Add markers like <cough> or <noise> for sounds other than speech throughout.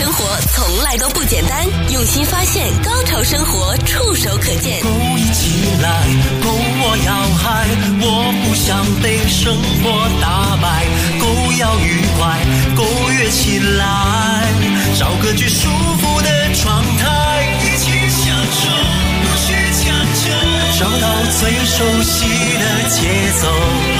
生活从来都不简单，用心发现，高潮生活触手可见。勾一起来，勾我要嗨，我不想被生活打败。勾要愉快，勾跃起来，找个最舒服的状态，一起享受，不需强求，找到最熟悉的节奏。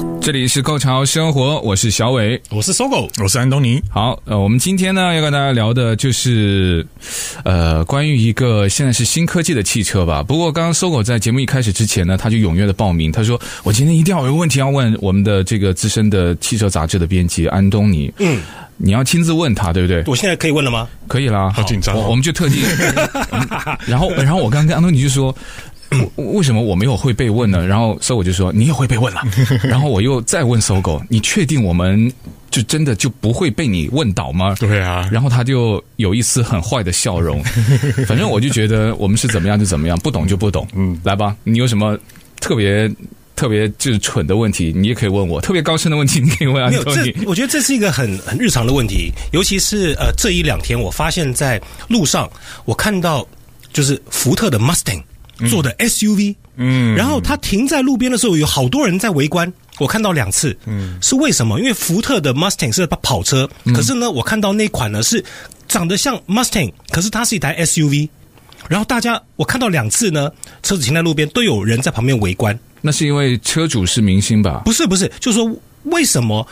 活。这里是高潮生活，我是小伟，我是搜狗，我是安东尼。好，呃，我们今天呢要跟大家聊的就是，呃，关于一个现在是新科技的汽车吧。不过刚刚搜狗在节目一开始之前呢，他就踊跃的报名，他说我今天一定要有个问题要问我们的这个资深的汽车杂志的编辑安东尼。嗯，你要亲自问他，对不对？我现在可以问了吗？可以啦，好紧张哦，我我们就特地，<laughs> 然后然后我刚刚跟安东尼就说。<coughs> 为什么我没有会被问呢？然后搜狗就说你也会被问了，<laughs> 然后我又再问搜狗，你确定我们就真的就不会被你问倒吗？对啊，然后他就有一丝很坏的笑容。<laughs> 反正我就觉得我们是怎么样就怎么样，不懂就不懂。嗯，来吧，你有什么特别特别就是蠢的问题，你也可以问我；特别高深的问题，你可以问安东尼。我觉得这是一个很很日常的问题，尤其是呃这一两天，我发现在路上我看到就是福特的 Mustang。做的 SUV，嗯，然后它停在路边的时候，有好多人在围观，我看到两次，嗯，是为什么？因为福特的 Mustang 是跑车，可是呢，我看到那款呢是长得像 Mustang，可是它是一台 SUV，然后大家我看到两次呢，车子停在路边都有人在旁边围观，那是因为车主是明星吧？不是，不是，就是说为什么？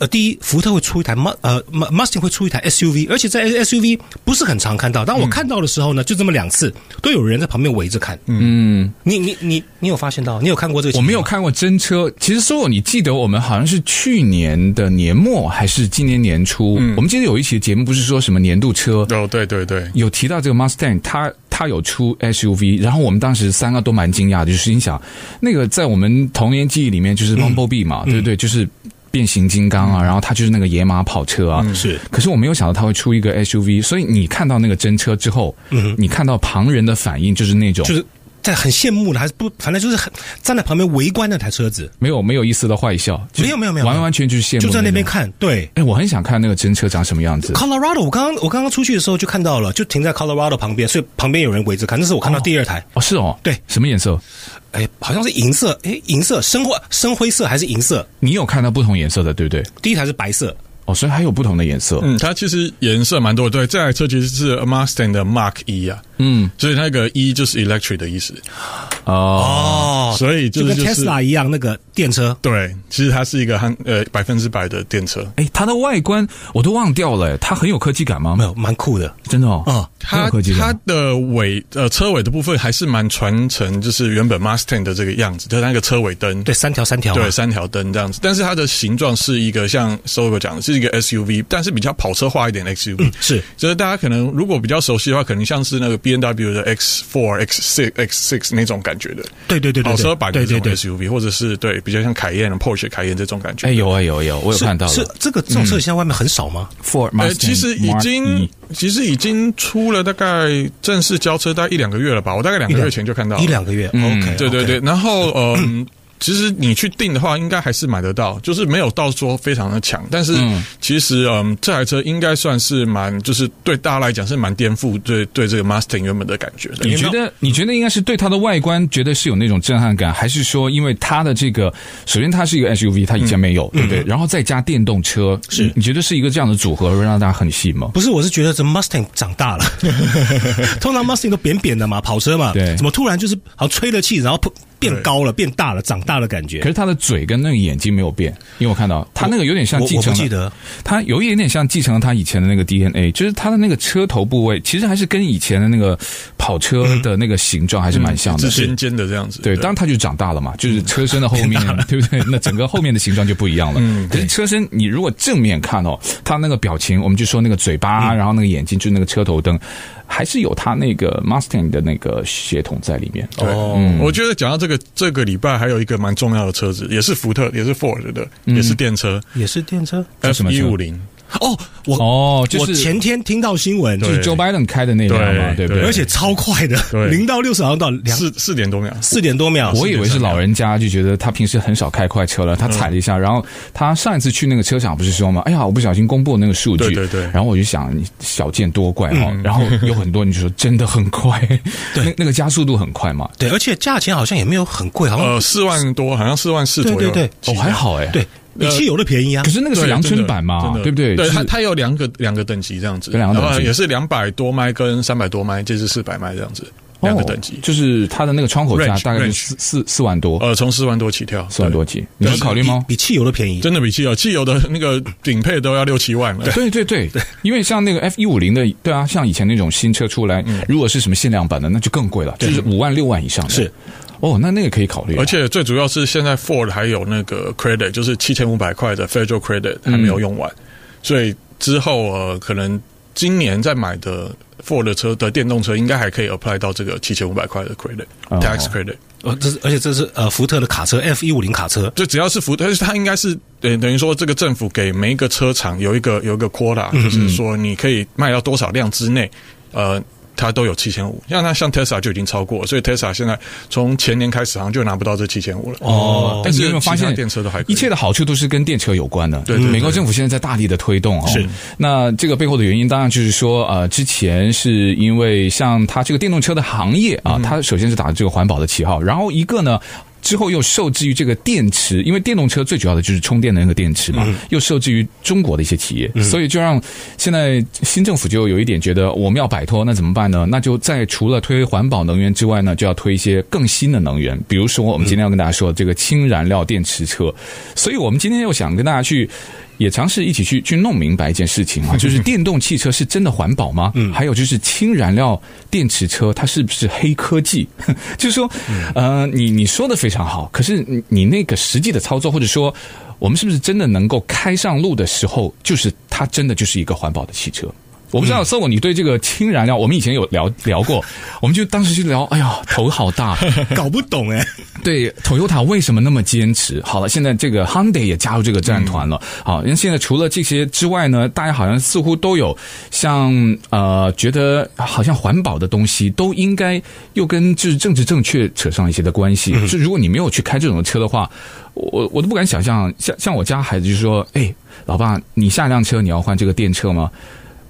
呃，第一，福特会出一台 M 呃 Mustang 会出一台 SUV，而且在 SUV 不是很常看到。当我看到的时候呢，就这么两次，都有人在旁边围着看。嗯，你你你你有发现到？你有看过这个？我没有看过真车。其实，搜狗，你记得我们好像是去年的年末还是今年年初？嗯、我们记得有一期节目不是说什么年度车？哦，对对对，有提到这个 Mustang，它它有出 SUV，然后我们当时三个都蛮惊讶的，就是心想，那个在我们童年记忆里面就是 Bumblebee 嘛，嗯、对不对？就是。变形金刚啊，然后它就是那个野马跑车啊，是。可是我没有想到它会出一个 SUV，所以你看到那个真车之后，嗯，你看到旁人的反应就是那种，就是在很羡慕的，还是不，反正就是很站在旁边围观那台车子，没有没有一丝的坏笑，没有没有没有，完完全就是羡慕，就在那边看，对。哎，我很想看那个真车长什么样子。Colorado，我刚刚我刚刚出去的时候就看到了，就停在 Colorado 旁边，所以旁边有人围着看。那是我看到第二台，哦，哦是哦，对，什么颜色？哎，好像是银色，哎，银色，深灰深灰色还是银色？你有看到不同颜色的，对不对？第一台是白色。哦，所以还有不同的颜色。嗯，它其实颜色蛮多的。对，这台车其实是 Mustang 的 Mark E 啊。嗯，所以那个 E 就是 electric 的意思。哦，所以就是就跟 Tesla 一样，那个电车。对，其实它是一个很呃百分之百的电车。哎，它的外观我都忘掉了，它很有科技感吗？没有，蛮酷的，真的哦。嗯，它它的尾呃车尾的部分还是蛮传承，就是原本 Mustang 的这个样子，就是那个车尾灯。对，三条三条。对，三条灯这样子。但是它的形状是一个像 Sogo 讲的，是一个 SUV，但是比较跑车化一点的 SUV。嗯，是，就是大家可能如果比较熟悉的话，可能像是那个 BMW 的 X Four、X Six、X Six 那种感觉的。对对对对，跑车版的这种 SUV，或者是对比较像凯宴、Porsche 凯宴这种感觉。哎，有啊有有，我有看到。是这个这种车现在外面很少吗呃，其实已经其实已经出了大概正式交车大概一两个月了吧？我大概两个月前就看到一两个月。OK，对对对，然后 <laughs> 嗯。其实你去订的话，应该还是买得到，就是没有到说非常的强。但是其实，嗯，这台车应该算是蛮，就是对大家来讲是蛮颠覆对对这个 Mustang 原本的感觉的。你觉得？你觉得应该是对它的外观觉得是有那种震撼感，还是说因为它的这个，首先它是一个 SUV，它以前没有，嗯、对不对？然后再加电动车，是你觉得是一个这样的组合会让大家很吸引吗？不是，我是觉得这 Mustang 长大了，<laughs> 通常 Mustang 都扁扁的嘛，跑车嘛，对，怎么突然就是好像吹了气，然后噗。变高了，变大了，长大的感觉。可是他的嘴跟那个眼睛没有变，因为我看到他那个有点像继承记得，他有一点点像继承了他以前的那个 DNA，就是他的那个车头部位，其实还是跟以前的那个跑车的那个形状还是蛮像的，是尖尖的这样子。对，当然他就长大了嘛，就是车身的后面，<laughs> 对不对？那整个后面的形状就不一样了。嗯，可是车身你如果正面看哦，他那个表情，我们就说那个嘴巴，然后那个眼睛，就是那个车头灯。还是有它那个 Mustang 的那个血统在里面。哦，嗯、我觉得讲到这个，这个礼拜还有一个蛮重要的车子，也是福特，也是 Ford 的，也是电车，也是电车，F 一五零。哦，我哦，就是我前天听到新闻，就是 Joe Biden 开的那辆嘛，对不对？而且超快的，零到六十好像到四四点多秒，四点多秒。我以为是老人家就觉得他平时很少开快车了，他踩了一下，然后他上一次去那个车厂不是说嘛，哎呀，我不小心公布了那个数据，对对对。然后我就想，你小见多怪哦，然后有很多人就说真的很快，<laughs> 对，那个加速度很快嘛，对，而且价钱好像也没有很贵，好像呃四万多，好像四万四左右，对对对，哦还好哎，对。比汽油的便宜啊，可是那个是阳春版嘛，对不对？对，它它有两个两个等级这样子，两个等级。也是两百多迈跟三百多迈，这是四百迈这样子，两个等级。就是它的那个窗口价大概是四四四万多，呃，从四万多起跳，四万多起，你会考虑吗？比汽油的便宜，真的比汽油，汽油的那个顶配都要六七万了。对对 <laughs> 对，因为像那个 F 一五零的，对啊，像以前那种新车出来，如果是什么限量版的，那就更贵了，就是五万六万以上的。是。哦，那那个可以考虑。而且最主要是现在 Ford 还有那个 credit，就是七千五百块的 Federal credit 还没有用完，嗯、所以之后呃，可能今年再买的 Ford 的车的电动车应该还可以 apply 到这个七千五百块的 credit、哦、tax credit。呃，这是而且这是呃福特的卡车 F 一五零卡车，就只要是福特，它应该是等等于说这个政府给每一个车厂有一个有一个 quota，就是说你可以卖到多少辆之内，呃。它都有七千五，像它像 Tesla 就已经超过，所以 Tesla 现在从前年开始好像就拿不到这七千五了。哦，但是你有没有发现，电车都还一切的好处都是跟电车有关的。对，对，对，美国政府现在在大力的推动哦。是，那这个背后的原因当然就是说，呃，之前是因为像它这个电动车的行业啊，它首先是打着这个环保的旗号，然后一个呢。之后又受制于这个电池，因为电动车最主要的就是充电的那个电池嘛，嗯、又受制于中国的一些企业，嗯、所以就让现在新政府就有一点觉得我们要摆脱，那怎么办呢？那就在除了推环保能源之外呢，就要推一些更新的能源，比如说我们今天要跟大家说这个氢燃料电池车，所以我们今天又想跟大家去。也尝试一起去去弄明白一件事情啊，<laughs> 就是电动汽车是真的环保吗？嗯，还有就是氢燃料电池车它是不是黑科技？<laughs> 就是说，呃，你你说的非常好，可是你你那个实际的操作，或者说我们是不是真的能够开上路的时候，就是它真的就是一个环保的汽车？我不知道，Sogo，你对这个氢燃料，我们以前有聊 <laughs> 聊过，我们就当时去聊，哎呀，头好大，<laughs> 搞不懂哎。对，Toyota 为什么那么坚持？好了，现在这个 Hyundai 也加入这个战团了。好，因为现在除了这些之外呢，大家好像似乎都有像呃，觉得好像环保的东西都应该又跟就是政治正确扯上一些的关系。就如果你没有去开这种车的话，我我都不敢想象，像像我家孩子就说，哎，老爸，你下一辆车你要换这个电车吗？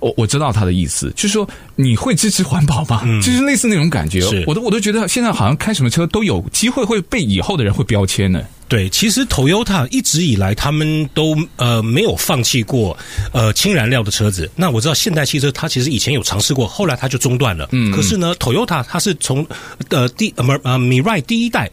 我我知道他的意思，就是说你会支持环保吗？嗯、就是类似那种感觉。是我都我都觉得现在好像开什么车都有机会会被以后的人会标签呢。对，其实 Toyota 一直以来他们都呃没有放弃过呃氢燃料的车子。那我知道现代汽车它其实以前有尝试过，后来它就中断了。嗯，可是呢，Toyota 它是从呃第呃呃 Mirai 第一代。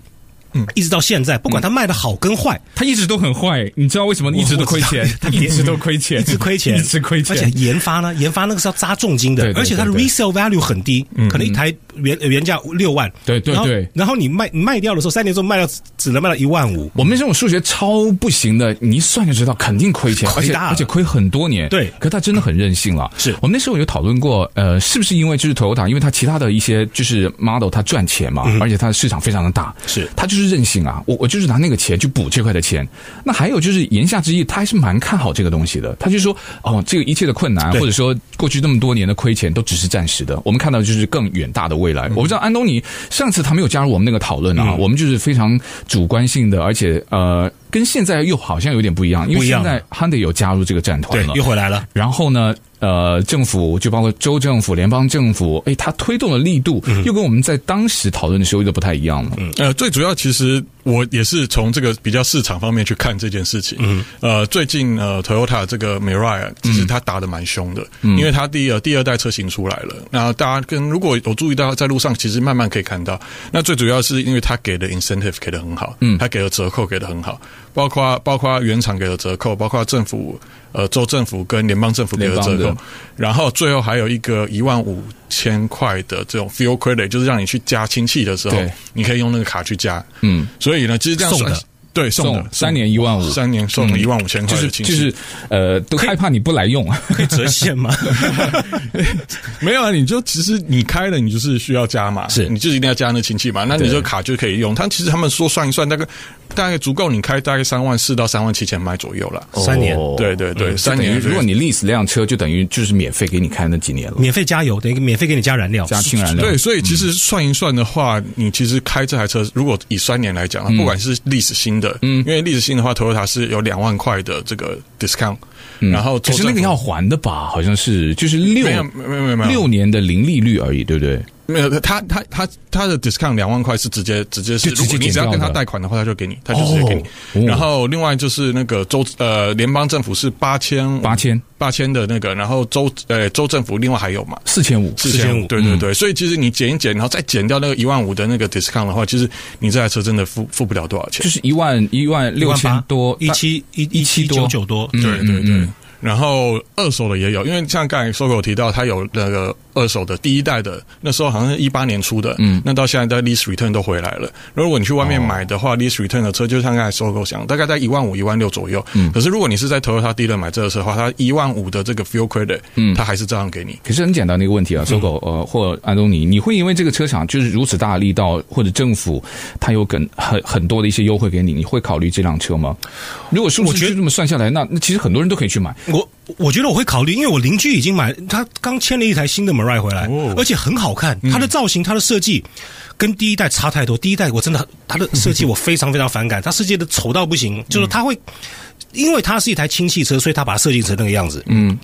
嗯，一直到现在，不管它卖的好跟坏，它一直都很坏。你知道为什么一直都亏钱？它一直都亏钱，一直亏钱，一直亏钱。而且研发呢，研发那个是要砸重金的，而且它的 resale value 很低，可能一台原原价六万。对对对。然后你卖卖掉的时候，三年之后卖到只能卖到一万五。我们这种数学超不行的，你一算就知道，肯定亏钱，而且而且亏很多年。对，可他真的很任性了。是我们那时候有讨论过，呃，是不是因为就是 Toyota，因为它其他的一些就是 model 它赚钱嘛，而且它的市场非常的大，是它就是任性啊。我。我就是拿那个钱去补这块的钱，那还有就是言下之意，他还是蛮看好这个东西的。他就说：“哦，这个一切的困难，或者说过去这么多年的亏钱，都只是暂时的。我们看到就是更远大的未来。”我不知道安东尼上次他没有加入我们那个讨论啊，我们就是非常主观性的，而且呃，跟现在又好像有点不一样，因为现在 Hyundai 有加入这个战团了，又回来了。然后呢？呃，政府就包括州政府、联邦政府，哎，它推动的力度又跟我们在当时讨论的时候又不太一样了。嗯，呃，最主要其实我也是从这个比较市场方面去看这件事情。嗯，呃，最近呃，Toyota 这个 Mirai 其实它打得蛮凶的，嗯、因为它第一第二代车型出来了。那大家跟如果有注意到在路上，其实慢慢可以看到，那最主要是因为它给的 incentive 给的很好，嗯，它给的折扣给的很好，包括包括原厂给的折扣，包括政府。呃，州政府跟联邦政府给的折扣，然后最后还有一个一万五千块的这种 fuel credit，就是让你去加氢气的时候，你可以用那个卡去加。嗯，所以呢，其实这样算。对，送的送三年一万五，三年送了一万五千块就是的亲戚就是呃，都害怕你不来用，<laughs> 可以折现吗？<laughs> 没有啊，你就其实你开了，你就是需要加码，是。你就一定要加那亲戚嘛，那你这个卡就可以用。他其实他们说算一算，大概大概足够你开大概三万四到三万七千迈左右了。三年。哦对对对，三年。如果你 lease 辆车，就等于就是免费给你开那几年了，免费加油，等于免费给你加燃料，加氢燃料。对，所以其实算一算的话，你其实开这台车，如果以三年来讲，不管是历史新的，嗯，因为历史性的话，Toyota 是有两万块的这个 discount，然后可是那个要还的吧？好像是就是六没有没有没有六年的零利率而已，对不对？没有，他他他他的 discount 两万块是直接直接是，接如果你只要跟他贷款的话，他就给你，他就直接给你。哦然后另外就是那个州呃联邦政府是八千八千。八千的那个，然后州呃州政府另外还有嘛。四千五，四千五，4500对对对，所以其实你减一减，然后再减掉那个一万五的那个 discount 的话，其实你这台车真的付付不了多少钱。就。是一万一万六千多，一七一一七九九多，对对对。嗯然后二手的也有，因为像刚才 Sogo 提到，它有那个二手的第一代的，那时候好像是一八年出的，嗯，那到现在的 lease return 都回来了。如果你去外面买的话、哦、lease return 的车，就像刚才 Sogo 讲，大概在一万五、一万六左右。嗯，可是如果你是在 Toyota dealer 买这个车的话，它一万五的这个 fuel credit，嗯，它还是照样给你。可是很简单的一个问题啊，搜狗呃或安东尼，你会因为这个车厂就是如此大的力道，或者政府它有很很很多的一些优惠给你，你会考虑这辆车吗？如果数字就这么算下来，那那其实很多人都可以去买。我我觉得我会考虑，因为我邻居已经买，他刚签了一台新的 Mirai 回来，而且很好看，它的造型、它的设计跟第一代差太多。第一代我真的它的设计我非常非常反感，它设计的丑到不行，就是它会，因为它是一台轻汽车，所以它把它设计成那个样子。嗯。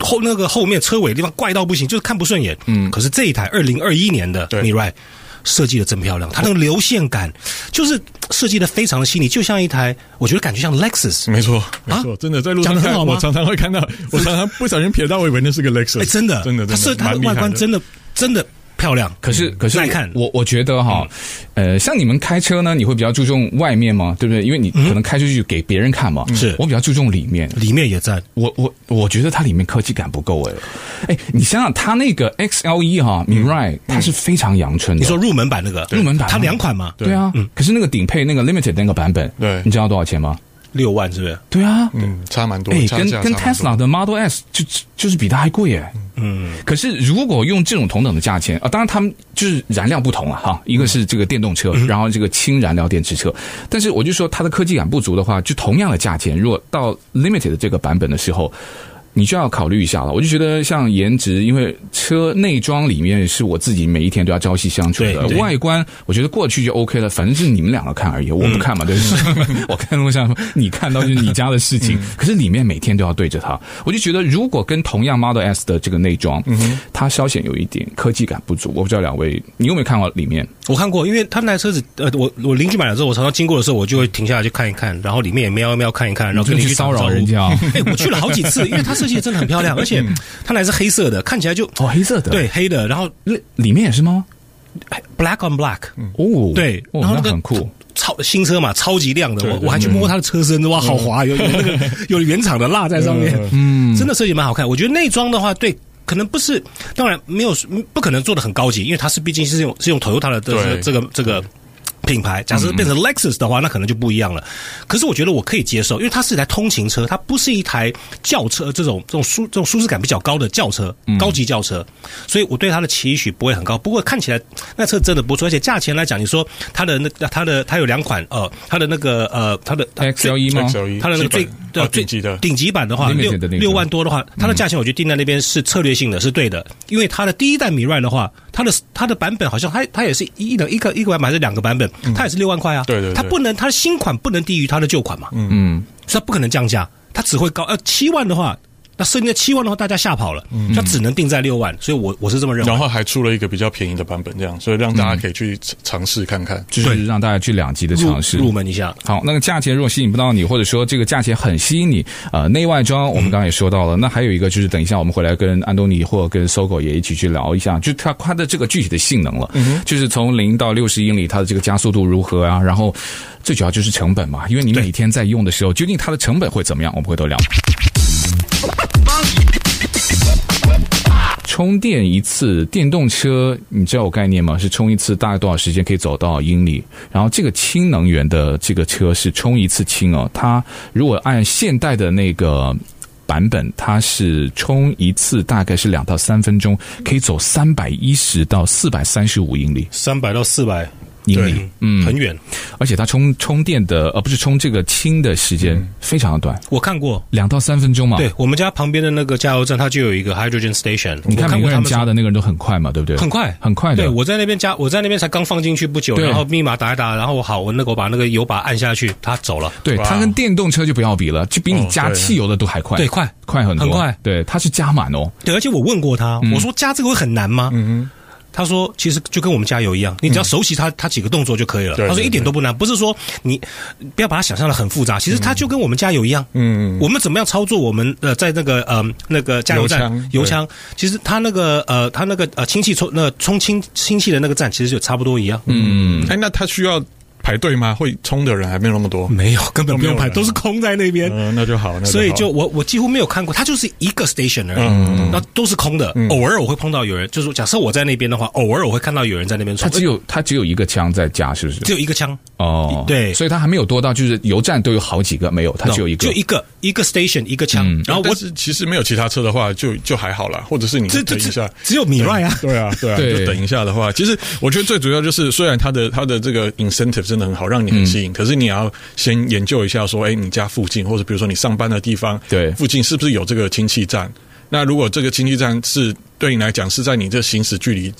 后那个后面车尾的地方怪到不行，就是看不顺眼。嗯，可是这一台二零二一年的 Mirai 设计的真漂亮，它那个流线感就是设计的非常的细腻，就像一台我觉得感觉像 Lexus。没错，没错，真的在路上看，我常常会看到，我常常不小心瞥到，我以为那是个 Lexus。哎，真的，真的，它是它的外观真的真的。漂亮，可是可是耐看。我我觉得哈，呃，像你们开车呢，你会比较注重外面吗？对不对？因为你可能开出去给别人看嘛。是我比较注重里面，里面也在。我我我觉得它里面科技感不够哎。哎，你想想，它那个 XLE 哈，Mirai，它是非常阳春的。你说入门版那个？入门版，它两款嘛？对啊。可是那个顶配那个 Limited 那个版本，对，你知道多少钱吗？六万是不是？对啊，嗯，差蛮多。哎，跟跟 Tesla 的 Model S 就就是比它还贵耶。嗯，可是如果用这种同等的价钱啊，当然他们就是燃料不同了哈，一个是这个电动车，然后这个氢燃料电池车，但是我就说它的科技感不足的话，就同样的价钱，如果到 Limited 的这个版本的时候。你就要考虑一下了，我就觉得像颜值，因为车内装里面是我自己每一天都要朝夕相处的，外观我觉得过去就 OK 了，反正是你们两个看而已，我不看嘛，对不对？我看路上你看到就是你家的事情，<laughs> 可是里面每天都要对着它，我就觉得如果跟同样 Model S 的这个内装，它稍显有一点科技感不足。我不知道两位你有没有看过里面？我看过，因为他那台车子，呃，我我邻居买了之后，我常常经过的时候，我就会停下来去看一看，然后里面 <laughs> 也瞄一瞄看一看，然后跟邻居骚扰人家。<laughs> 哎，我去了好几次，因为它设计的真的很漂亮，<laughs> 而且它还是黑色的，看起来就哦黑色的，对黑的，然后里里面也是吗？Black on black，哦，对，然后那个很酷，超新车嘛，超级亮的，我我还去摸它的车身，哇，好滑，有有那个 <laughs> 有原厂的蜡在上面，嗯，真的设计蛮好看。我觉得内装的话，对。可能不是，当然没有，不可能做的很高级，因为它是毕竟是用是用 Toyota 的这个这个这个品牌。假设变成 Lexus 的话，那可能就不一样了。可是我觉得我可以接受，因为它是一台通勤车，它不是一台轿车这种这种舒这种舒适感比较高的轿车，高级轿车。所以我对它的期许不会很高。不过看起来那车真的不错，而且价钱来讲，你说它的那它的它有两款呃，它的那个呃它的 XLE 吗？它的那个最的最顶级的顶级版的话，六六万多的话，它的价钱我觉得定在那边是策略性的，是对的。因为它的第一代 Mirai 的话，它的它的版本好像它它也是一的一个一个版本还是两个版本，它也是六万块啊。对对，它不能它的新款不能低于它的旧款嘛。嗯嗯，所以它不可能降价，它只会高。呃，七万的话。那设定在七万的话，大家吓跑了，它只能定在六万，所以我我是这么认为。然后还出了一个比较便宜的版本，这样，所以让大家可以去尝试看看，就是让大家去两级的尝试入门一下。好，那个价钱如果吸引不到你，或者说这个价钱很吸引你，呃，内外装我们刚刚也说到了，那还有一个就是等一下我们回来跟安东尼或者跟 Sogo 也一起去聊一下，就它它的这个具体的性能了，就是从零到六十英里它的这个加速度如何啊，然后最主要就是成本嘛，因为你每天在用的时候，究竟它的成本会怎么样？我们回头聊。充电一次电动车，你知道有概念吗？是充一次大概多少时间可以走多少英里？然后这个氢能源的这个车是充一次氢哦，它如果按现代的那个版本，它是充一次大概是两到三分钟，可以走三百一十到四百三十五英里，三百到四百。英里，嗯，很远，而且它充充电的，而不是充这个氢的时间非常的短。我看过两到三分钟嘛。对，我们家旁边的那个加油站，它就有一个 hydrogen station。你看每个人加的那个人都很快嘛，对不对？很快，很快的。对，我在那边加，我在那边才刚放进去不久，然后密码打一打，然后我好，我那个我把那个油把按下去，它走了。对，它跟电动车就不要比了，就比你加汽油的都还快。对，快，快很多，很快。对，它是加满哦。对，而且我问过他，我说加这个会很难吗？嗯。他说：“其实就跟我们加油一样，你只要熟悉他他几个动作就可以了。嗯”他说：“一点都不难，不是说你不要把它想象的很复杂。其实它就跟我们加油一样。嗯，我们怎么样操作我们呃在那个呃那个加油站油枪？其实它那个呃它那个呃氢气充那充氢氢气的那个站其实就差不多一样。嗯，哎，那他需要。”排队吗？会冲的人还没有那么多，没有，根本不用排，都是空在那边。嗯，那就好。所以就我我几乎没有看过，它就是一个 station 而已，那都是空的。偶尔我会碰到有人，就是假设我在那边的话，偶尔我会看到有人在那边充。他只有他只有一个枪在加，是不是？只有一个枪哦，对，所以他还没有多到，就是油站都有好几个，没有，他只有一个，就一个一个 station 一个枪。然后我是其实没有其他车的话，就就还好啦，或者是你等一下，只有 Mirai 啊，对啊，对啊，就等一下的话，其实我觉得最主要就是，虽然他的他的这个 incentive 真的很好，让你很吸引。可是你要先研究一下，说，哎，你家附近或者比如说你上班的地方，对，附近是不是有这个氢气站？那如果这个氢气站是。对你来讲是在你这行驶距离，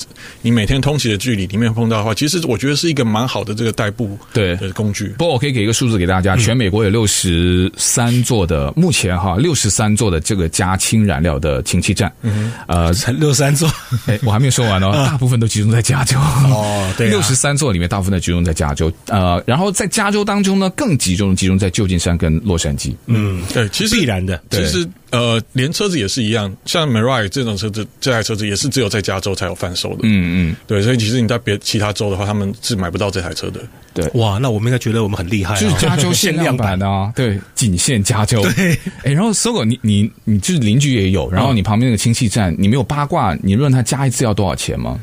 你每天通勤的距离里面碰到的话，其实我觉得是一个蛮好的这个代步对的工具。不过我可以给一个数字给大家，全美国有六十三座的，目前哈六十三座的这个加氢燃料的氢气站。嗯，呃，<laughs> 才六十三座，<laughs> 哎，我还没有说完哦，大部分都集中在加州。哦，对，<laughs> 六十三座里面大部分都集中在加州。呃，然后在加州当中呢，更集中集中在旧金山跟洛杉矶。嗯，对，其实必然的，其实。呃，连车子也是一样，像 Mirai 这种车子，这台车子也是只有在加州才有贩售的。嗯嗯，对，所以其实你在别其他州的话，他们是买不到这台车的。对，哇，那我们应该觉得我们很厉害，就是加州 <laughs> 限量版啊，对，仅限加州。对，哎，然后 Sogo，你你你就是邻居也有，然后你旁边那个亲戚站，你没有八卦，你问他加一次要多少钱吗？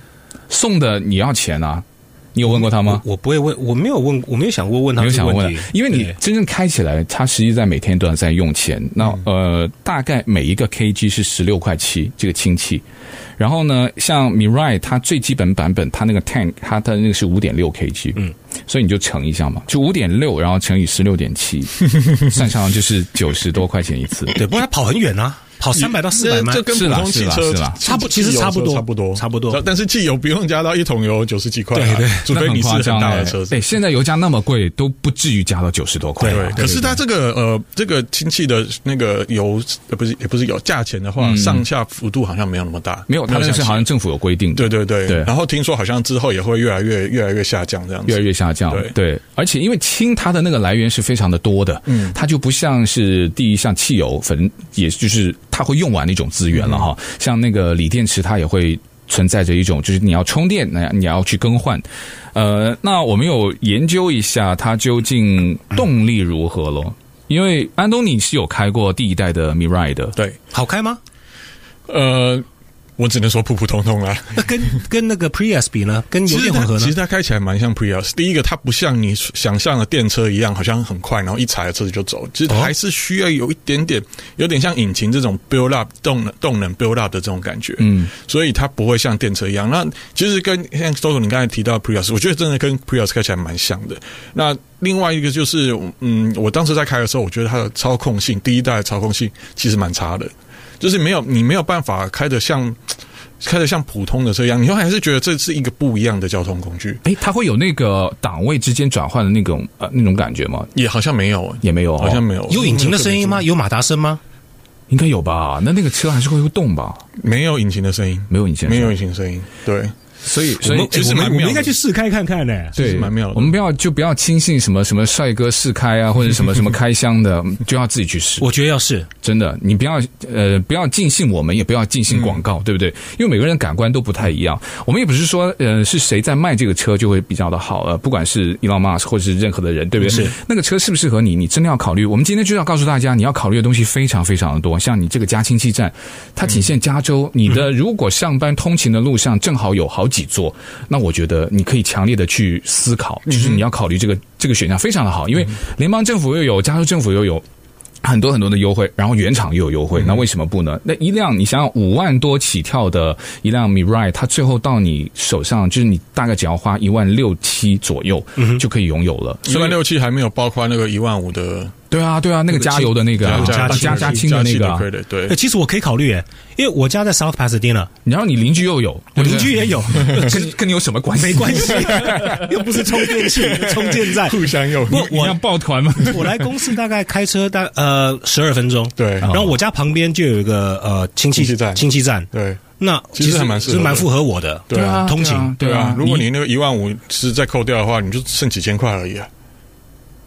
送的你要钱啊。你有问过他吗？我，我不会问，我没有问，我没有想过问他。没有想问，因为你真正开起来，他实际在每天都在用钱。嗯、那呃，大概每一个 kg 是十六块七，这个氢气。然后呢，像 Mirai 它最基本版本，它那个 tank 它的那个是五点六 kg，嗯，所以你就乘一下嘛，就五点六，然后乘以十六点七，<laughs> 算上就是九十多块钱一次。对，不过它跑很远啊。跑三百到四百迈，这跟普通汽车差不，其实差不多，差不多，差不多。但是汽油不用加到一桶油九十几块，对对，除非你是很大的车子。对，现在油价那么贵，都不至于加到九十多块。对，可是它这个呃，这个氢气的那个油呃，不是也不是油价钱的话，上下幅度好像没有那么大。没有，它那是好像政府有规定。对对对对。然后听说好像之后也会越来越越来越下降，这样子越来越下降。对对，而且因为氢它的那个来源是非常的多的，嗯，它就不像是第一像汽油，反正也就是它会用完那种。资源了哈，像那个锂电池，它也会存在着一种，就是你要充电，那你要去更换。呃，那我们有研究一下它究竟动力如何咯？因为安东尼是有开过第一代的 Mirai 的，对，好开吗？呃。我只能说普普通通啦。那跟跟那个 Prius 比呢？跟油电混合呢？其实它开起来蛮像 Prius。第一个，它不像你想象的电车一样，好像很快，然后一踩了车子就走。其实它还是需要有一点点，有点像引擎这种 build up 动能动能 build up 的这种感觉。嗯，所以它不会像电车一样。那其实跟像 Sogo 你刚才提到 Prius，我觉得真的跟 Prius 开起来蛮像的。那另外一个就是，嗯，我当时在开的时候，我觉得它的操控性，第一代的操控性其实蛮差的。就是没有，你没有办法开的像开的像普通的车一样，你就还是觉得这是一个不一样的交通工具。诶，它会有那个档位之间转换的那种呃那种感觉吗？也好像没有，也没有，好像没有。有引擎的声音吗？有马达声吗？应该有吧？那那个车还是会会动吧？没有引擎的声音，没有引擎，没有引擎声音。对，所以，所以我们其实蛮妙的我们应该去试开看看呢。对，是蛮妙的我们不要就不要轻信什么什么帅哥试开啊，或者什么 <laughs> 什么开箱的，就要自己去试。我觉得要试，真的，你不要呃不要尽信我们，也不要尽信广告，对不对？因为每个人的感官都不太一样。我们也不是说呃是谁在卖这个车就会比较的好，呃，不管是 Elon Musk 或者是任何的人，对不对？是那个车适不适合你，你真的要考虑。我们今天就要告诉大家，你要考虑的东西非常非常的多。像你这个加氢气站，它仅限加州，你的如果上班通勤的路上正好有好几座，那我觉得你可以强烈的去思考，就是你要考虑这个这个选项非常的好，因为联邦政府又有，加州政府又有。很多很多的优惠，然后原厂又有优惠，那为什么不呢？那一辆你想想五万多起跳的一辆 Mirai，它最后到你手上，就是你大概只要花一万六七左右，就可以拥有了。一万六七还没有包括那个一万五的对啊，对啊，那个加油的那个啊加加加氢的那个啊，对对对欸。其实我可以考虑诶，因为我家在 South Pasadena，然后你邻居又有，我邻居也有，<laughs> 跟跟你有什么关系？没关系，<laughs> 又不是充电器、<laughs> 充电站，互相有。不，我要抱团吗？我来公司大概开车大呃十二分钟，对。然后我家旁边就有一个呃氢气站，氢气站，对。那其实还蛮是蛮符合我的，对啊，通勤，对啊。如果你那个一万五是再扣掉的话，你就剩几千块而已啊。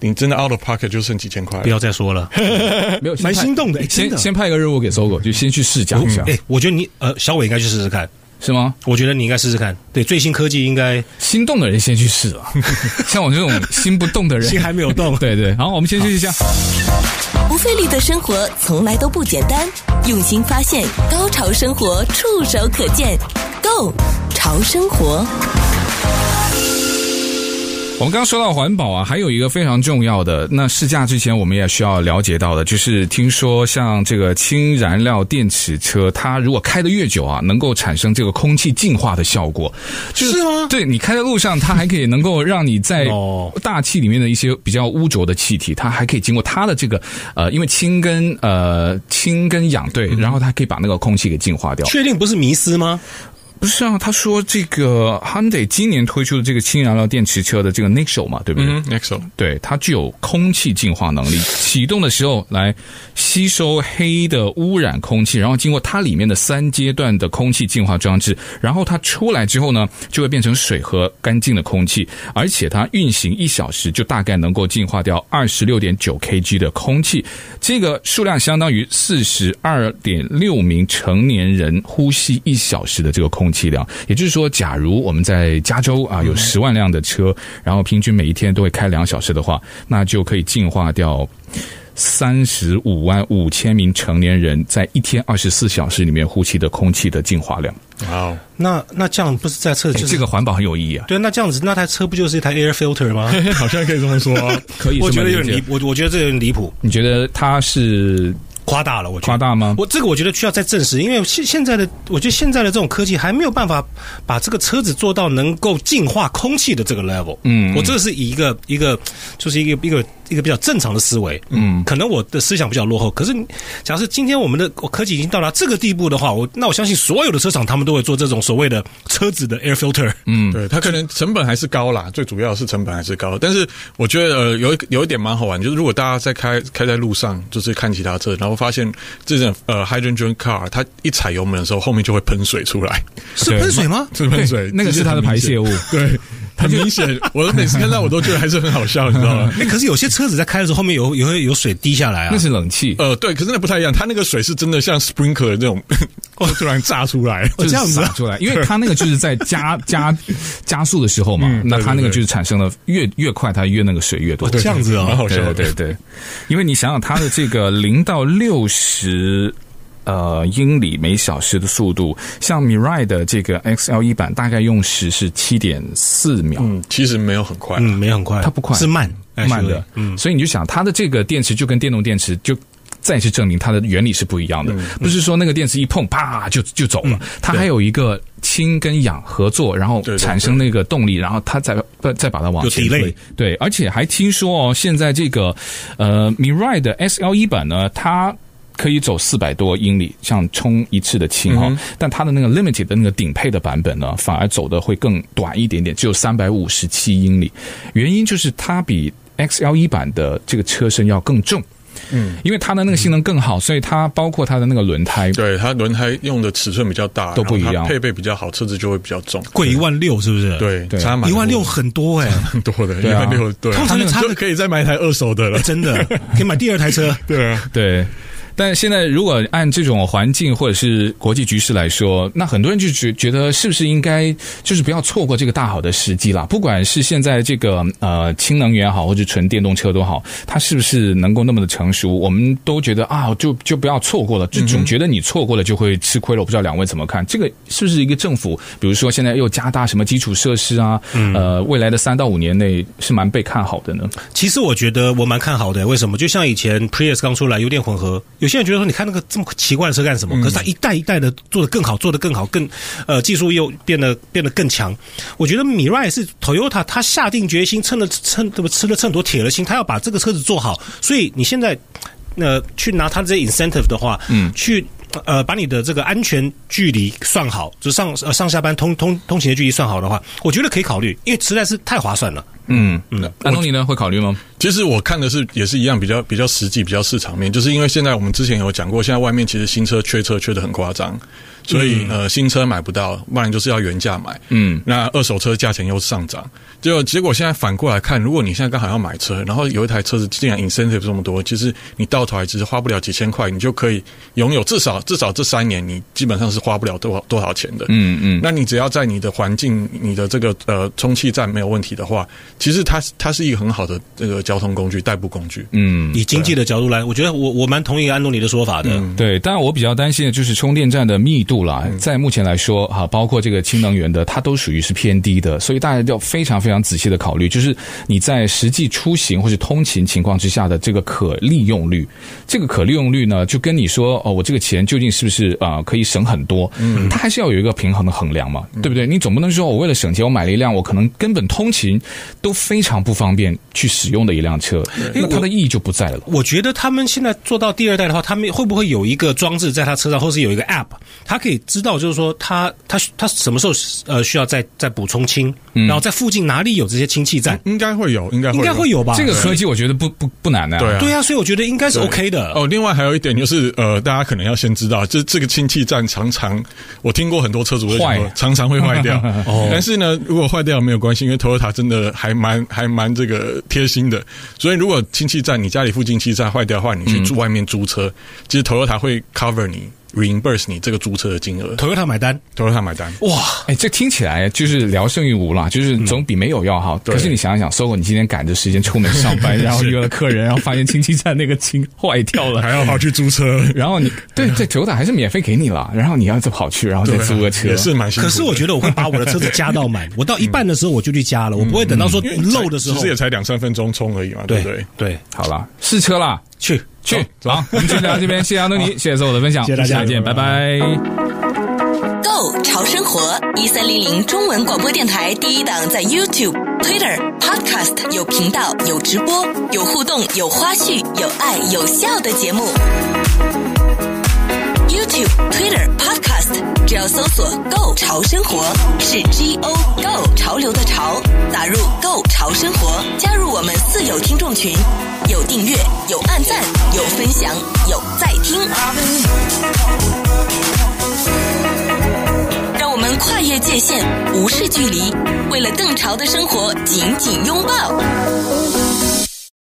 你真的 out of pocket 就剩几千块，不要再说了，<laughs> 没有，蛮心动的。先先派一个任务给搜狗，就先去试驾一下。哎，我觉得你呃，小伟应该去试试看，是吗？我觉得你应该试试看。对，最新科技应该心动的人先去试啊，<laughs> 像我这种心不动的人，心还没有动。<laughs> 对对，好，我们先试一下。不费力的生活从来都不简单，用心发现，高潮生活触手可见 Go 潮生活。我们刚刚说到环保啊，还有一个非常重要的，那试驾之前我们也需要了解到的，就是听说像这个氢燃料电池车，它如果开的越久啊，能够产生这个空气净化的效果。就是，是吗？对，你开在路上，它还可以能够让你在大气里面的一些比较污浊的气体，它还可以经过它的这个呃，因为氢跟呃氢跟氧对，然后它可以把那个空气给净化掉。确定不是迷思吗？不是啊，他说这个 Hyundai 今年推出的这个氢燃料电池车的这个 Nexo 嘛，对不对？嗯，Nexo，对，它具有空气净化能力，启动的时候来吸收黑的污染空气，然后经过它里面的三阶段的空气净化装置，然后它出来之后呢，就会变成水和干净的空气，而且它运行一小时就大概能够净化掉二十六点九 kg 的空气，这个数量相当于四十二点六名成年人呼吸一小时的这个空气。气量，也就是说，假如我们在加州啊有十万辆的车，然后平均每一天都会开两小时的话，那就可以净化掉三十五万五千名成年人在一天二十四小时里面呼吸的空气的净化量。哦，那那这样不是在测就是这个环保很有意义啊？对，那这样子那台车不就是一台 air filter 吗？<laughs> 好像可以这么说，<laughs> 可以。我觉得有点离，我我觉得这有点离谱。你觉得它是？夸大了，我觉得夸大吗？我这个我觉得需要再证实，因为现现在的，我觉得现在的这种科技还没有办法把这个车子做到能够净化空气的这个 level。嗯，我这个是以一个一个就是一个一个一个比较正常的思维。嗯，可能我的思想比较落后，可是假设今天我们的科技已经到达这个地步的话，我那我相信所有的车厂他们都会做这种所谓的车子的 air filter。嗯，对，它可能成本还是高啦，最主要是成本还是高。但是我觉得呃有一有一点蛮好玩，就是如果大家在开开在路上，就是看其他车，然后。发现这种呃 hydrogen car，它一踩油门的时候，后面就会喷水出来，是喷水吗？<laughs> 是喷水，那个是它的排泄物。<laughs> 对，很明显。<laughs> 我每次看到我都觉得还是很好笑，你知道吗？<laughs> 哎，可是有些车子在开的时候，后面有有有水滴下来啊，那是冷气。呃，对，可是那不太一样，它那个水是真的像 sprinkler 那种，<laughs> 突然炸出来，这样子出来，因为它那个就是在加加加速的时候嘛，那它那个就是产生了越越快，它越那个水越多，这样子啊，对对对，因为你想想它的这个零到六。六十呃英里每小时的速度，像 Mirai 的这个 XL 一版，大概用时是七点四秒。嗯，其实没有很快，嗯，没有很快，它不快，是慢慢的。嗯，所以你就想，它的这个电池就跟电动电池，就再次证明它的原理是不一样的。嗯、不是说那个电池一碰，啪就就走了，嗯、它还有一个氢跟氧合作，然后产生那个动力，然后它再再把它往前推。对，而且还听说哦，现在这个呃 Mirai 的 SL 一版呢，它可以走四百多英里，像充一次的氢哈，嗯、但它的那个 limited 的那个顶配的版本呢，反而走的会更短一点点，只有三百五十七英里。原因就是它比 XL 一版的这个车身要更重。嗯，因为它的那个性能更好，所以它包括它的那个轮胎，对，它轮胎用的尺寸比较大，都不一样，配备比较好，车子就会比较重，贵一万六是不是？对，对，差蛮一万六很多哎，很多的，一万六，对，通常差的可以再买一台二手的了，真的可以买第二台车，<laughs> 对啊，对。但现在，如果按这种环境或者是国际局势来说，那很多人就觉觉得是不是应该就是不要错过这个大好的时机啦？不管是现在这个呃氢能源好，或者纯电动车都好，它是不是能够那么的成熟？我们都觉得啊，就就不要错过了，就总觉得你错过了就会吃亏了。我不知道两位怎么看？这个是不是一个政府，比如说现在又加大什么基础设施啊？呃，未来的三到五年内是蛮被看好的呢？其实我觉得我蛮看好的，为什么？就像以前 Prius 刚出来，油电混合。有些人觉得说，你看那个这么奇怪的车干什么？可是它一代一代的做得更好，做得更好，更呃技术又变得变得更强。我觉得 Mirai 是 Toyota，他下定决心，趁了趁这么吃了秤砣铁了心，他要把这个车子做好。所以你现在呃去拿他这些 incentive 的话，嗯，去呃把你的这个安全距离算好，就上呃上下班通通通勤的距离算好的话，我觉得可以考虑，因为实在是太划算了。嗯。嗯，安东尼呢？会考虑吗？其实我看的是也是一样，比较比较实际，比较市场面，就是因为现在我们之前有讲过，现在外面其实新车缺车缺的很夸张，所以呃新车买不到，不然就是要原价买。嗯，那二手车价钱又上涨，就结果现在反过来看，如果你现在刚好要买车，然后有一台车子竟然 incentive 这么多，其实你到头来只是花不了几千块，你就可以拥有至少至少这三年你基本上是花不了多少多少钱的。嗯嗯，那你只要在你的环境、你的这个呃充气站没有问题的话。其实它它是一个很好的这个交通工具、代步工具。嗯，以经济的角度来，我觉得我我蛮同意安东尼的说法的。嗯、对，当然我比较担心的就是充电站的密度啦。嗯、在目前来说，哈，包括这个氢能源的，它都属于是偏低的，所以大家要非常非常仔细的考虑，就是你在实际出行或是通勤情况之下的这个可利用率。这个可利用率呢，就跟你说哦，我这个钱究竟是不是啊、呃、可以省很多？嗯，它还是要有一个平衡的衡量嘛，对不对？你总不能说我为了省钱，我买了一辆我可能根本通勤。都非常不方便去使用的一辆车，那它的意义就不在了。我觉得他们现在做到第二代的话，他们会不会有一个装置在他车上，或是有一个 App，它可以知道，就是说他他他什么时候呃需要再再补充氢，然后在附近哪里有这些氢气站，应该会有，应该应该会有吧？这个科技我觉得不不不难的，对啊，对啊，所以我觉得应该是 OK 的。哦，另外还有一点就是呃，大家可能要先知道，这这个氢气站常常我听过很多车主会说，常常会坏掉。<laughs> 哦，但是呢，如果坏掉没有关系，因为 Toyota 真的还蛮还蛮这个贴心的，所以如果氢气站你家里附近气站坏掉的话，你去住外面租车，嗯、其实 Toyota 会 cover 你。Reimburse 你这个租车的金额，Toyota 买单，Toyota 买单，哇，哎，这听起来就是聊胜于无啦，就是总比没有要好。可是你想一想，SOGO，你今天赶着时间出门上班，<laughs> 然后约了客人，然后发现亲戚站那个亲坏掉了，还要跑去租车，然后你对对，Toyota 还是免费给你了，然后你要再跑去，然后再租个车，也是蛮辛苦。可是我觉得我会把我的车子加到满，<laughs> 我到一半的时候我就去加了，我不会等到说漏的时候，其实也才两三分钟充而已嘛，对不对？对，好了，试车啦，去。去，走，我们就聊到这边，谢谢安东尼，谢谢所有的分享，谢谢大家，再见，拜拜。Go 潮生活一三零零中文广播电台第一档，在 YouTube、Twitter、Podcast 有频道、有直播、有互动、有花絮、有爱有笑的节目。YouTube、Twitter、Podcast，只要搜索 “Go 潮生活”，是 G O Go 潮流的潮，打入 Go 潮生活，加入我们四有听众群，有订阅，有按赞，有分享，有在听。让我们跨越界限，无视距离，为了更潮的生活，紧紧拥抱。